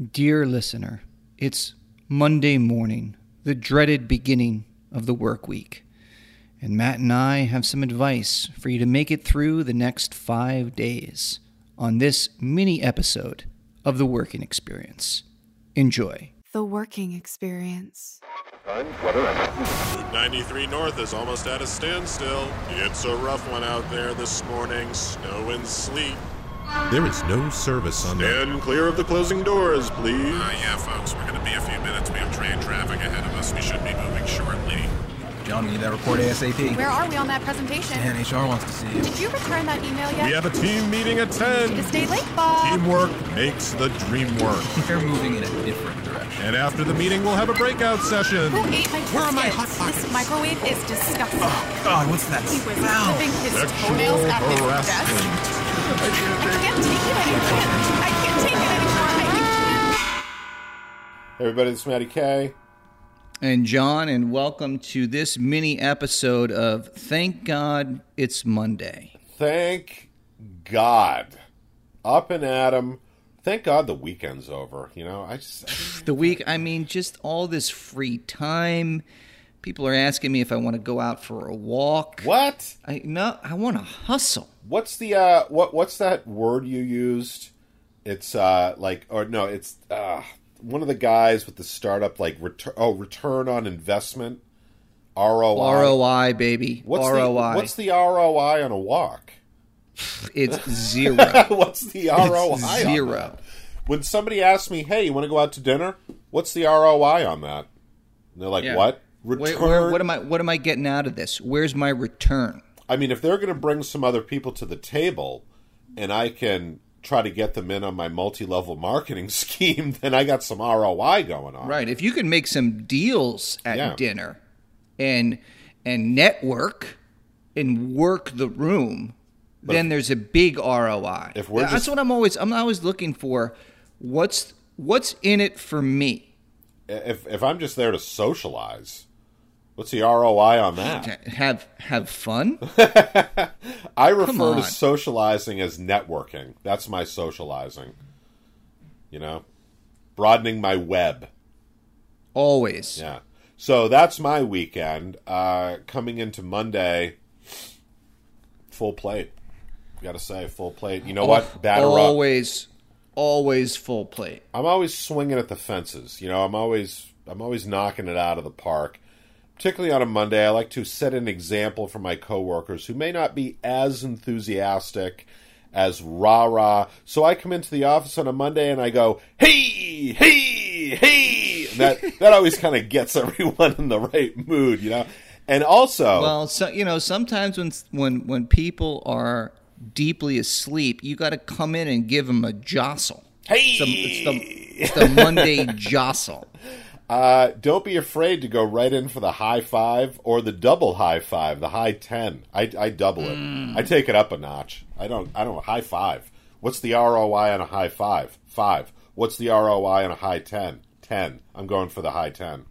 Dear listener, it's Monday morning, the dreaded beginning of the work week. And Matt and I have some advice for you to make it through the next five days on this mini episode of The Working Experience. Enjoy. The working experience. Route 93 North is almost at a standstill. It's a rough one out there this morning. Snow and sleet. There is no service on the. Stand clear of the closing doors, please. Uh, yeah, folks, we're gonna be a few minutes. We have train traffic ahead of us. We should be moving shortly. John, we need that report ASAP. Where are we on that presentation? Man, HR wants to see you. Did you return that email yet? We have a team meeting at 10. To stay late, Bob. Teamwork makes the dream work. They're moving in a different direction. And after the meeting, we'll have a breakout session. Who ate my Where are my biscuits? Hot This microwave is disgusting. Oh, God, what's that He was smell? his toenails at his desk. Harassment. I can't take it anymore. I can't take it anymore. I can't. Everybody, this is Matty K. And John, and welcome to this mini episode of Thank God It's Monday. Thank God. Up and at 'em. Thank God the weekend's over. You know, I just. The week, I mean, just all this free time. People are asking me if I want to go out for a walk. What? I no, I want to hustle. What's the, uh, what, what's that word you used? It's, uh, like, or no, it's, uh, one of the guys with the startup, like, return, oh, return on investment. ROI. ROI, baby. What's ROI. The, what's the ROI on a walk? it's zero. what's the ROI? on zero. When somebody asks me, "Hey, you want to go out to dinner?" What's the ROI on that? And they're like, Yeah. "What?" Return. where, what am I? What am I getting out of this? Where's my return? I mean, if they're going to bring some other people to the table, and I can try to get them in on my multi-level marketing scheme, then I got some ROI going on. Right. If you can make some deals at Yeah. dinner, and and network, and work the room, then there's a big ROI. if we're That's just- what I'm always. I'm always looking for. What's what's in it for me? If if I'm just there to socialize, what's the ROI on that? Have have fun. I refer to socializing as networking. That's my socializing. You know, broadening my web. Always. Yeah. So that's my weekend. Uh, coming into Monday, full plate. Got to say, full plate. You know what? Batter up. always, always full plate. I'm always swinging at the fences. You know, I'm always I'm always knocking it out of the park. Particularly on a Monday, I like to set an example for my coworkers who may not be as enthusiastic as rah rah. So I come into the office on a Monday and I go, "Hey, hey, hey!" And that that always kind of gets everyone in the right mood, you know. And also, Well, so you know, sometimes when when when people are deeply asleep, you got to come in and give them a jostle. hey, It's it's the, it's the Monday jostle. Uh, don't be afraid to go right in for the high five or the double high five, the high ten. I, I double it. I take it up a notch. I don't. I don't high five. What's the ROI on a high five? Five. What's the ROI on a high ten? Ten. I'm going for the high ten.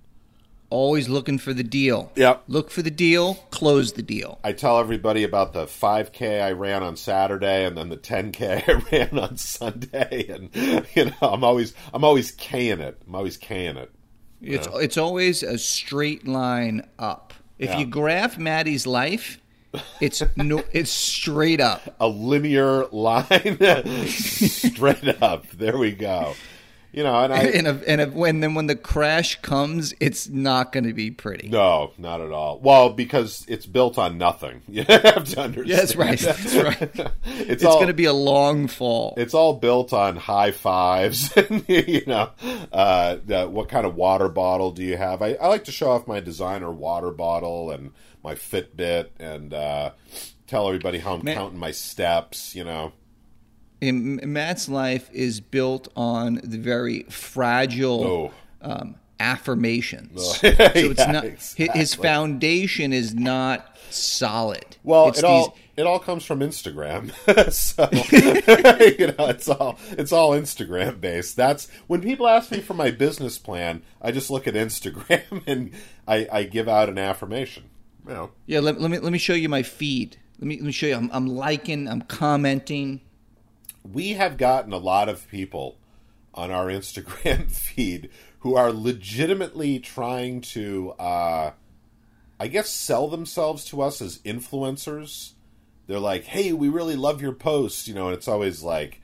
Always looking for the deal. Yep. Look for the deal. Close the deal. I tell everybody about the 5K I ran on Saturday and then the 10K I ran on Sunday, and you know I'm always I'm always K'ing it. I'm always K'ing it. It's it's always a straight line up. If Yeah. you graph Matty's life, it's no, it's straight up. a linear line straight up. There we go. You know, and I and a, and a, when then when the crash comes, it's not going to be pretty. no, not at all. Well, because it's built on nothing. You have to understand. Yeah, that's right. That's right. It's, It's going to be a long fall. it's all built on high fives. and, you know, uh, the, what kind of water bottle do you have? I, I like to show off my designer water bottle and my Fitbit and uh, tell everybody how I'm Man- counting my steps. You know. And Matt's life is built on the very fragile Oh. um, affirmations. Oh. so it's Yeah, not exactly. his foundation is not solid. Well, it's it all it all comes from Instagram, so you know it's all it's all Instagram based. That's when people ask me for my business plan, I just look at Instagram and I, I give out an affirmation. You know, yeah. Let, let me let me show you my feed. Let me let me show you. I'm, I'm liking. I'm commenting. We have gotten a lot of people on our Instagram feed who are legitimately trying to, uh, I guess, sell themselves to us as influencers. They're like, "Hey, we really love your post," you know, and it's always like,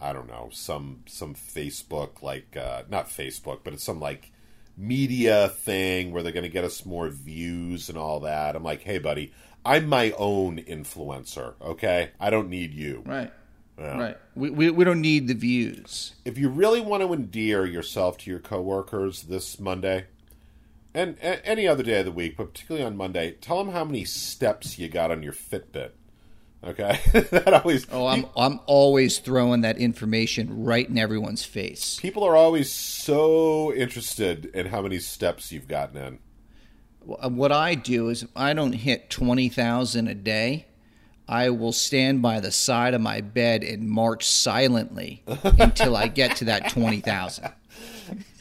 I don't know, some some Facebook like uh, not Facebook, but it's some like media thing where they're going to get us more views and all that. I'm like, "Hey, buddy, I'm my own influencer. Okay, I don't need you." Right. Yeah. Right. We, we we don't need the views. if you really want to endear yourself to your coworkers this Monday and any other day of the week, but particularly on Monday, tell them how many steps you got on your Fitbit. Okay, that always. Oh, I'm I'm always throwing that information right in everyone's face. People are always so interested in how many steps you've gotten in. What I do is I don't hit twenty thousand a day, I will stand by the side of my bed and march silently until I get to that twenty thousand.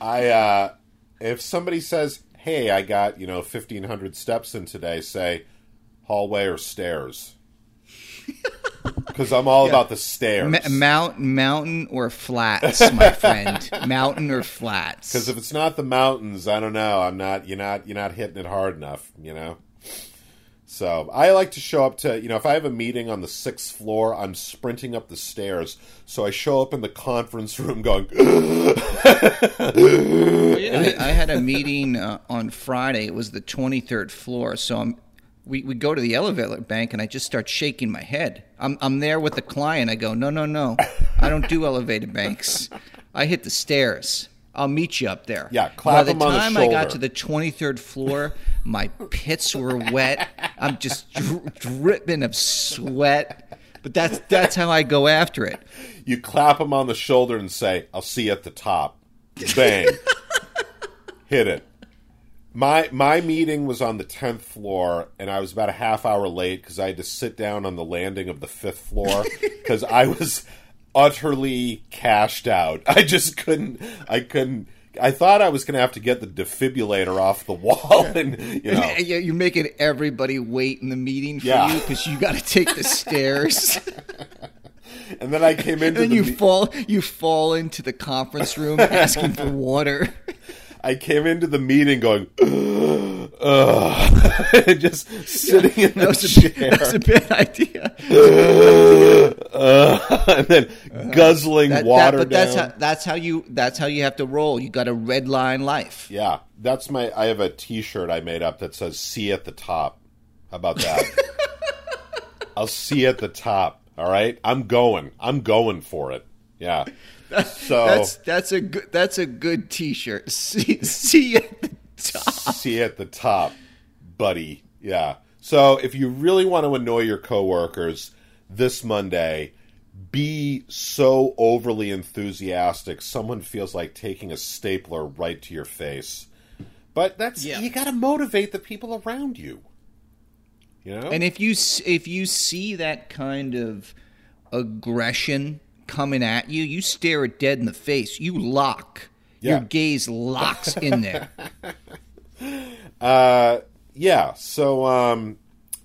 I uh if somebody says, "Hey, I got you know fifteen hundred steps in today," say hallway or stairs, because I'm all about the stairs. Ma- mount, mountain or flats, my friend. mountain or flats. Because if it's not the mountains, I don't know. I'm not. You're not. You're not hitting it hard enough. You know. So I like to show up to. You know, if I have a meeting on the sixth floor, I'm sprinting up the stairs. So I show up in the conference room going. I, I had a meeting uh, on Friday. It was the 23rd floor. So I'm, we, we go to the elevator bank, and I just start shaking my head. I'm, I'm there with the client. I go, no, no, no. I don't do elevator banks. I hit the stairs. I'll meet you up there. Yeah, clap By the him on the time I got to the 23rd floor, my pits were wet. I'm just dri- dripping of sweat. But that's that's how I go after it. you clap him on the shoulder and say, "I'll see you at the top." Bang, hit it. My my meeting was on the tenth floor, and I was about a half hour late because I had to sit down on the landing of the fifth floor because I was utterly cashed out. I just couldn't. I couldn't. I thought I was going to have to get the defibrillator off the wall, and you know, Yeah, you're making everybody wait in the meeting for Yeah. you because you got to take the stairs. and then I came into and the you me- fall you fall into the conference room asking for water. I came into the meeting going, ugh, just sitting in the That was a, chair, that was a bad idea. and then uh, guzzling That- that- water but down. that's how that's how you that's how you have to roll. You got a red line life. yeah, that's my. I have a T-shirt I made up that says "See at the top." How about that? I'll see at the top. All right, I'm going. I'm going for it. Yeah. So That's that's a good that's a good T-shirt. See, see at the top. See at the top, buddy. Yeah. So if you really want to annoy your coworkers this Monday, be so overly enthusiastic someone feels like taking a stapler right to your face. But that's Yeah. you got to motivate the people around you. You know? And if you if you see that kind of aggression coming at you, you stare it dead in the face. You lock. Your gaze locks in there. Uh, yeah. So um,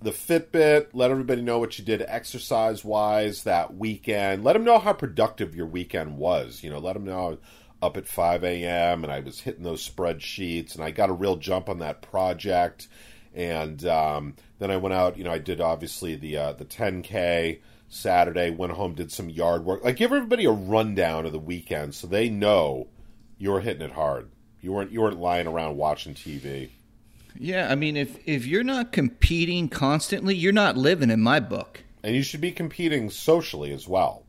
the Fitbit, let everybody know what you did exercise wise that weekend. Let them know how productive your weekend was. You know, let them know up at 5 a.m. and I was hitting those spreadsheets and I got a real jump on that project. And um, then I went out. You know, I did obviously the uh, the 10k Saturday. Went home, did some yard work. Like give everybody a rundown of the weekend so they know you were hitting it hard. You weren't you weren't lying around watching TV. Yeah, I mean, if if you're not competing constantly, you're not living in my book. and you should be competing socially as well.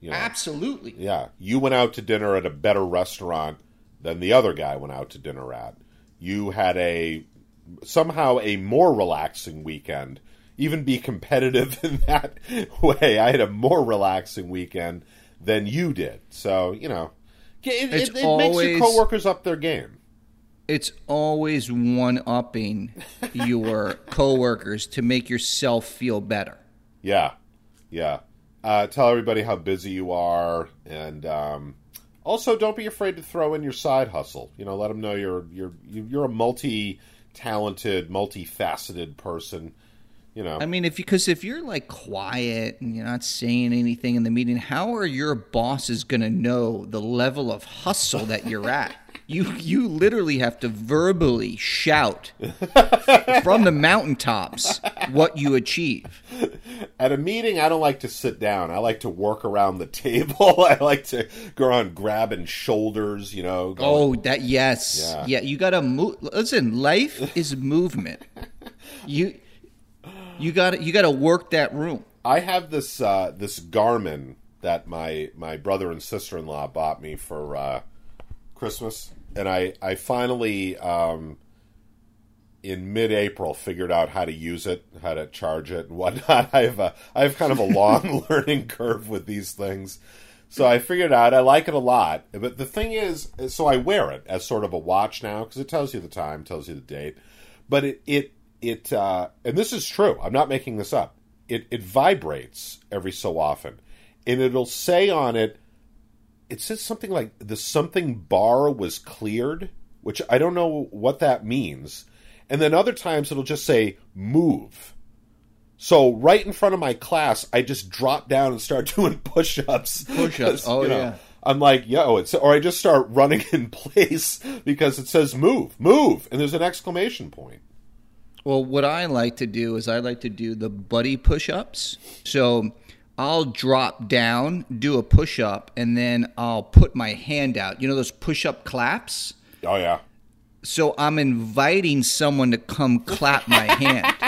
You know, Absolutely. yeah, you went out to dinner at a better restaurant than the other guy went out to dinner at. You had a somehow a more relaxing weekend. Even be competitive in that way. I had a more relaxing weekend than you did. So you know, it, it, it makes your coworkers up their game. It's always one upping your coworkers to make yourself feel better. Yeah, yeah. Uh, tell everybody how busy you are, and um, also don't be afraid to throw in your side hustle. You know, let them know you're you're you- you're a multi-talented, multifaceted person. You know, I mean, if because if you're like quiet and you're not saying anything in the meeting, how are your bosses going to know the level of hustle that you're at? You you literally have to verbally shout from the mountaintops what you achieve. at a meeting, I don't like to sit down. I like to work around the table. I like to go around grabbing shoulders. You know. Oh, that yes, Yeah. yeah. You got to move. Listen, life is movement. You you got to you got to work that room. I have this uh, this Garmin that my my brother and sister in law bought me for uh, Christmas, and I I finally um, in mid April figured out how to use it, how to charge it, and whatnot. I have a I have kind of a long learning curve with these things. So I figured out I like it a lot, but the thing is, so I wear it as sort of a watch now because it tells you the time, tells you the date, but it it it uh, and this is true. I'm not making this up. It it vibrates every so often, and it'll say on it, it says something like the something bar was cleared, which I don't know what that means, and then other times it'll just say move. So right in front of my class, I just drop down and start doing push-ups. Push-ups. Oh, You know, yeah. I'm like, yo, it's or I just start running in place because it says move, move, and there's an exclamation point. Well, what I like to do is I like to do the buddy push ups. So I'll drop down, do a push up, and then I'll put my hand out. You know those push up claps? Oh yeah. So I'm inviting someone to come clap my hand.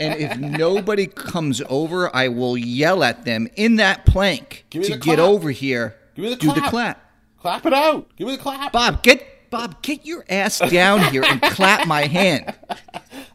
And if nobody comes over, I will yell at them in that plank to get over here. Give me the do the clap. clap. Clap it out. Give me the clap. Bob, get Bob, get your ass down here and clap my hand.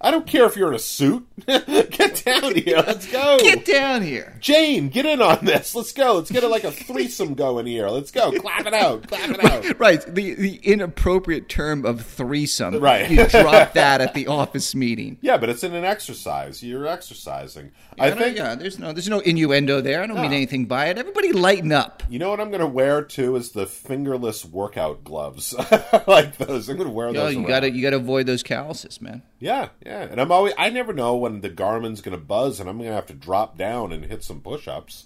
I don't care if you're in a suit. get down here. Let's go. Get down here. Jane, get in on this. Let's go. Let's get it like a threesome going here. Let's go. Clap it out. Clap it out. Right, the the inappropriate term of threesome. Right. you drop that at the office meeting. Yeah, but it's in an exercise. You're exercising. I I think yeah, there's no there's no innuendo there. I don't mean ah. anything by it. Everybody lighten up. you know what I'm going to wear too is the fingerless workout gloves. like those. I'm going to wear Yo, those. you around. gotta you gotta avoid those calluses, man. Yeah, yeah. And I'm always I never know when the Garmin's going to buzz and I'm going to have to drop down and hit some push-ups.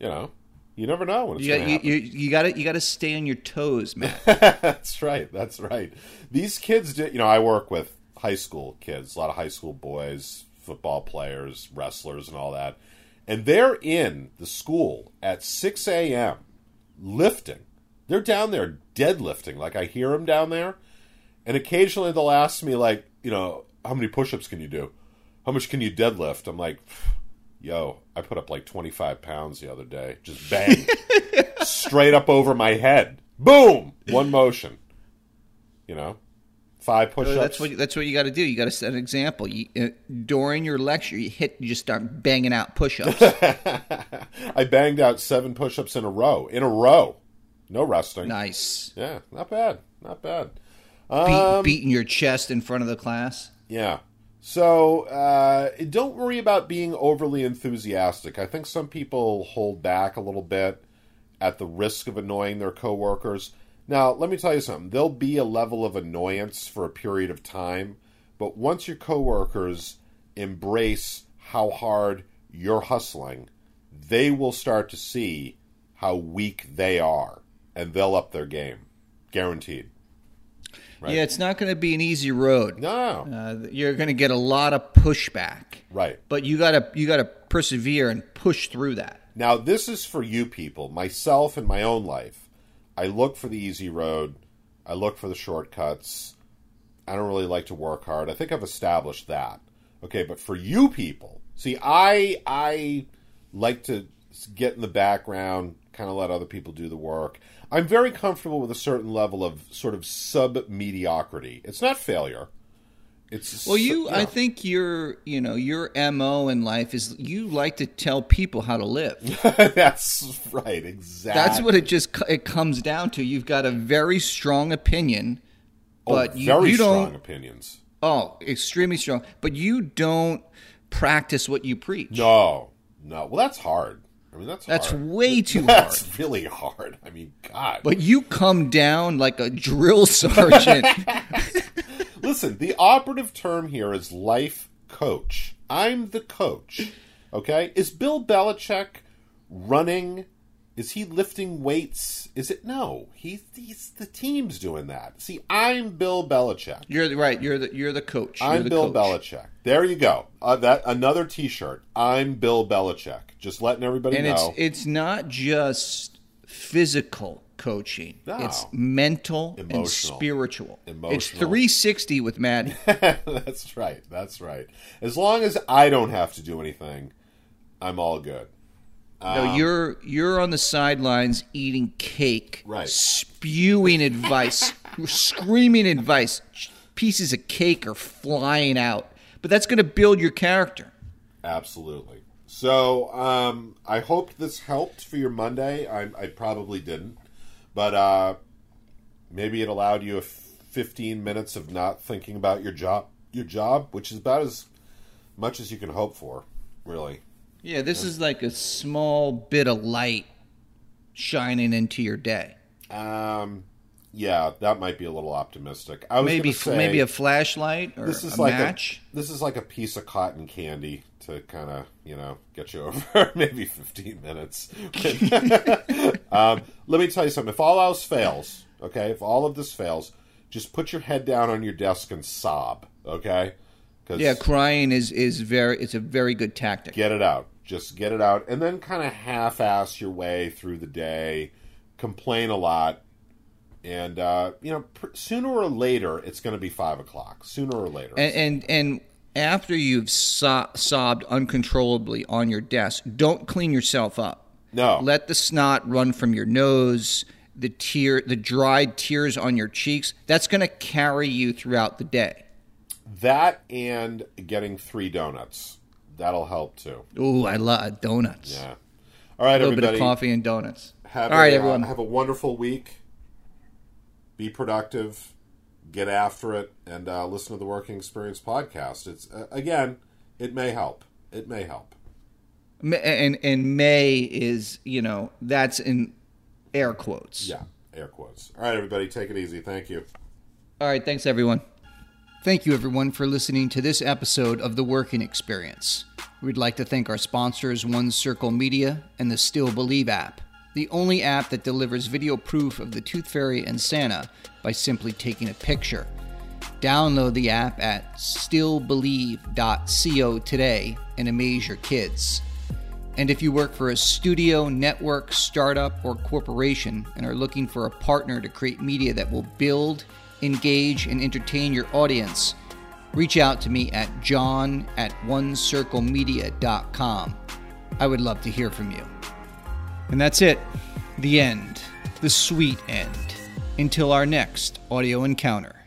You know. You never know when it's You, going to got, you, happen. you, you gotta you gotta stay on your toes, man. that's right. That's right. These kids do. You know, I work with high school kids, a lot of high school boys, football players, wrestlers, and all that. And they're in the school at 6 a.m. lifting. They're down there deadlifting. Like I hear them down there, and occasionally they'll ask me, like, you know, how many push-ups can you do? How much can you deadlift? I'm like, yo, I put up like 25 pounds the other day. Just bang, straight up over my head. Boom, one motion. You know, five push-ups. that's what that's what you got to do. You got to set an example. You, uh, during your lecture, you hit you just start banging out push-ups. I banged out seven push-ups in a row. In a row, no resting. nice. Yeah, not bad, not bad. Beat, Um, beating your chest in front of the class. Yeah. So uh, don't worry about being overly enthusiastic. I think some people hold back a little bit at the risk of annoying their coworkers. Now, let me tell you something. There'll be a level of annoyance for a period of time, but once your coworkers embrace how hard you're hustling, they will start to see how weak they are, and they'll up their game, guaranteed. Right. Yeah, it's not going to be an easy road. No, Uh, you're going to get a lot of pushback, right. but you got to you got to persevere and push through that. Now, this is for you people, myself in my own life. I look for the easy road. I look for the shortcuts. I don't really like to work hard. I think I've established that. Okay, but for you people, see, I I like to get in the background, kind of let other people do the work. I'm very comfortable with a certain level of sort of sub mediocrity. It's not failure. It's Well, you, know. I think your, you know, your mo in life is you like to tell people how to live. that's right. Exactly. That's what it just it comes down to. You've got a very strong opinion, oh, but oh, you, very you strong don't. opinions. Oh, extremely strong. But you don't practice what you preach. No, no. Well, that's hard. I mean, that's That's hard. way too hard. That's really hard. I mean, God. But you come down like a drill sergeant. Listen, the operative term here is life coach. I'm the coach. Okay? Is Bill Belichick running? Is he lifting weights? Is it no? He's, he's the team's doing that. See, I'm Bill Belichick. You're the, right. You're the you're the coach. You're I'm the Bill coach. Belichick. There you go. Uh, that another T-shirt. I'm Bill Belichick. Just letting everybody And know. it's it's not just physical coaching. No. It's mental and Emotional. spiritual. It's 360 with Matty. That's right. That's right. As long as I don't have to do anything, I'm all good. No, you're you're on the sidelines eating cake, Right. spewing advice, screaming advice. Pieces of cake are flying out. But that's going to build your character. Absolutely. So um, I hoped this helped for your Monday. I, I probably didn't, but uh, maybe it allowed you a 15 minutes of not thinking about your job. Your job, which is about as much as you can hope for, really. Yeah, this is like a small bit of light shining into your day. Um, yeah, that might be a little optimistic. I was Maybe say, maybe a flashlight or this is a like match. A, this is like a piece of cotton candy to kind of you know get you over maybe 15 minutes. um, let me tell you something. If all else fails, okay, if all of this fails, just put your head down on your desk and sob, okay? Yeah, crying is is very it's a very good tactic. get it out. Just get it out, and then kind of half-ass your way through the day. Complain a lot, and uh, you know, pr- sooner or later, it's going to be five o'clock. Sooner or later, And and, and after you've so- sobbed uncontrollably on your desk, don't clean yourself up. no, Let the snot run from your nose, the tear, the dried tears on your cheeks. That's going to carry you throughout the day. That and getting three donuts. That'll help too. Ooh, I love donuts. Yeah. All right, a little bit of coffee and donuts. Have All right, a, uh, everyone. have a wonderful week. Be productive. Get after it, and uh, listen to the Working Experience podcast. It's uh, again, it may help. It may help. And and May is you know that's in air quotes. Yeah, air quotes. All right, everybody, take it easy. Thank you. All right, thanks everyone. Thank you everyone for listening to this episode of The Working Experience. We'd like to thank our sponsors One Circle Media and the Still Believe app, the only app that delivers video proof of the Tooth Fairy and Santa by simply taking a picture. Download the app at stillbelieve.co today and amaze your kids. And if you work for a studio, network, startup, or corporation and are looking for a partner to create media that will build, engage, and entertain your audience, reach out to me at john at onecirclemedia.com. I would love to hear from you. And that's it. The end. The sweet end. Until our next audio encounter.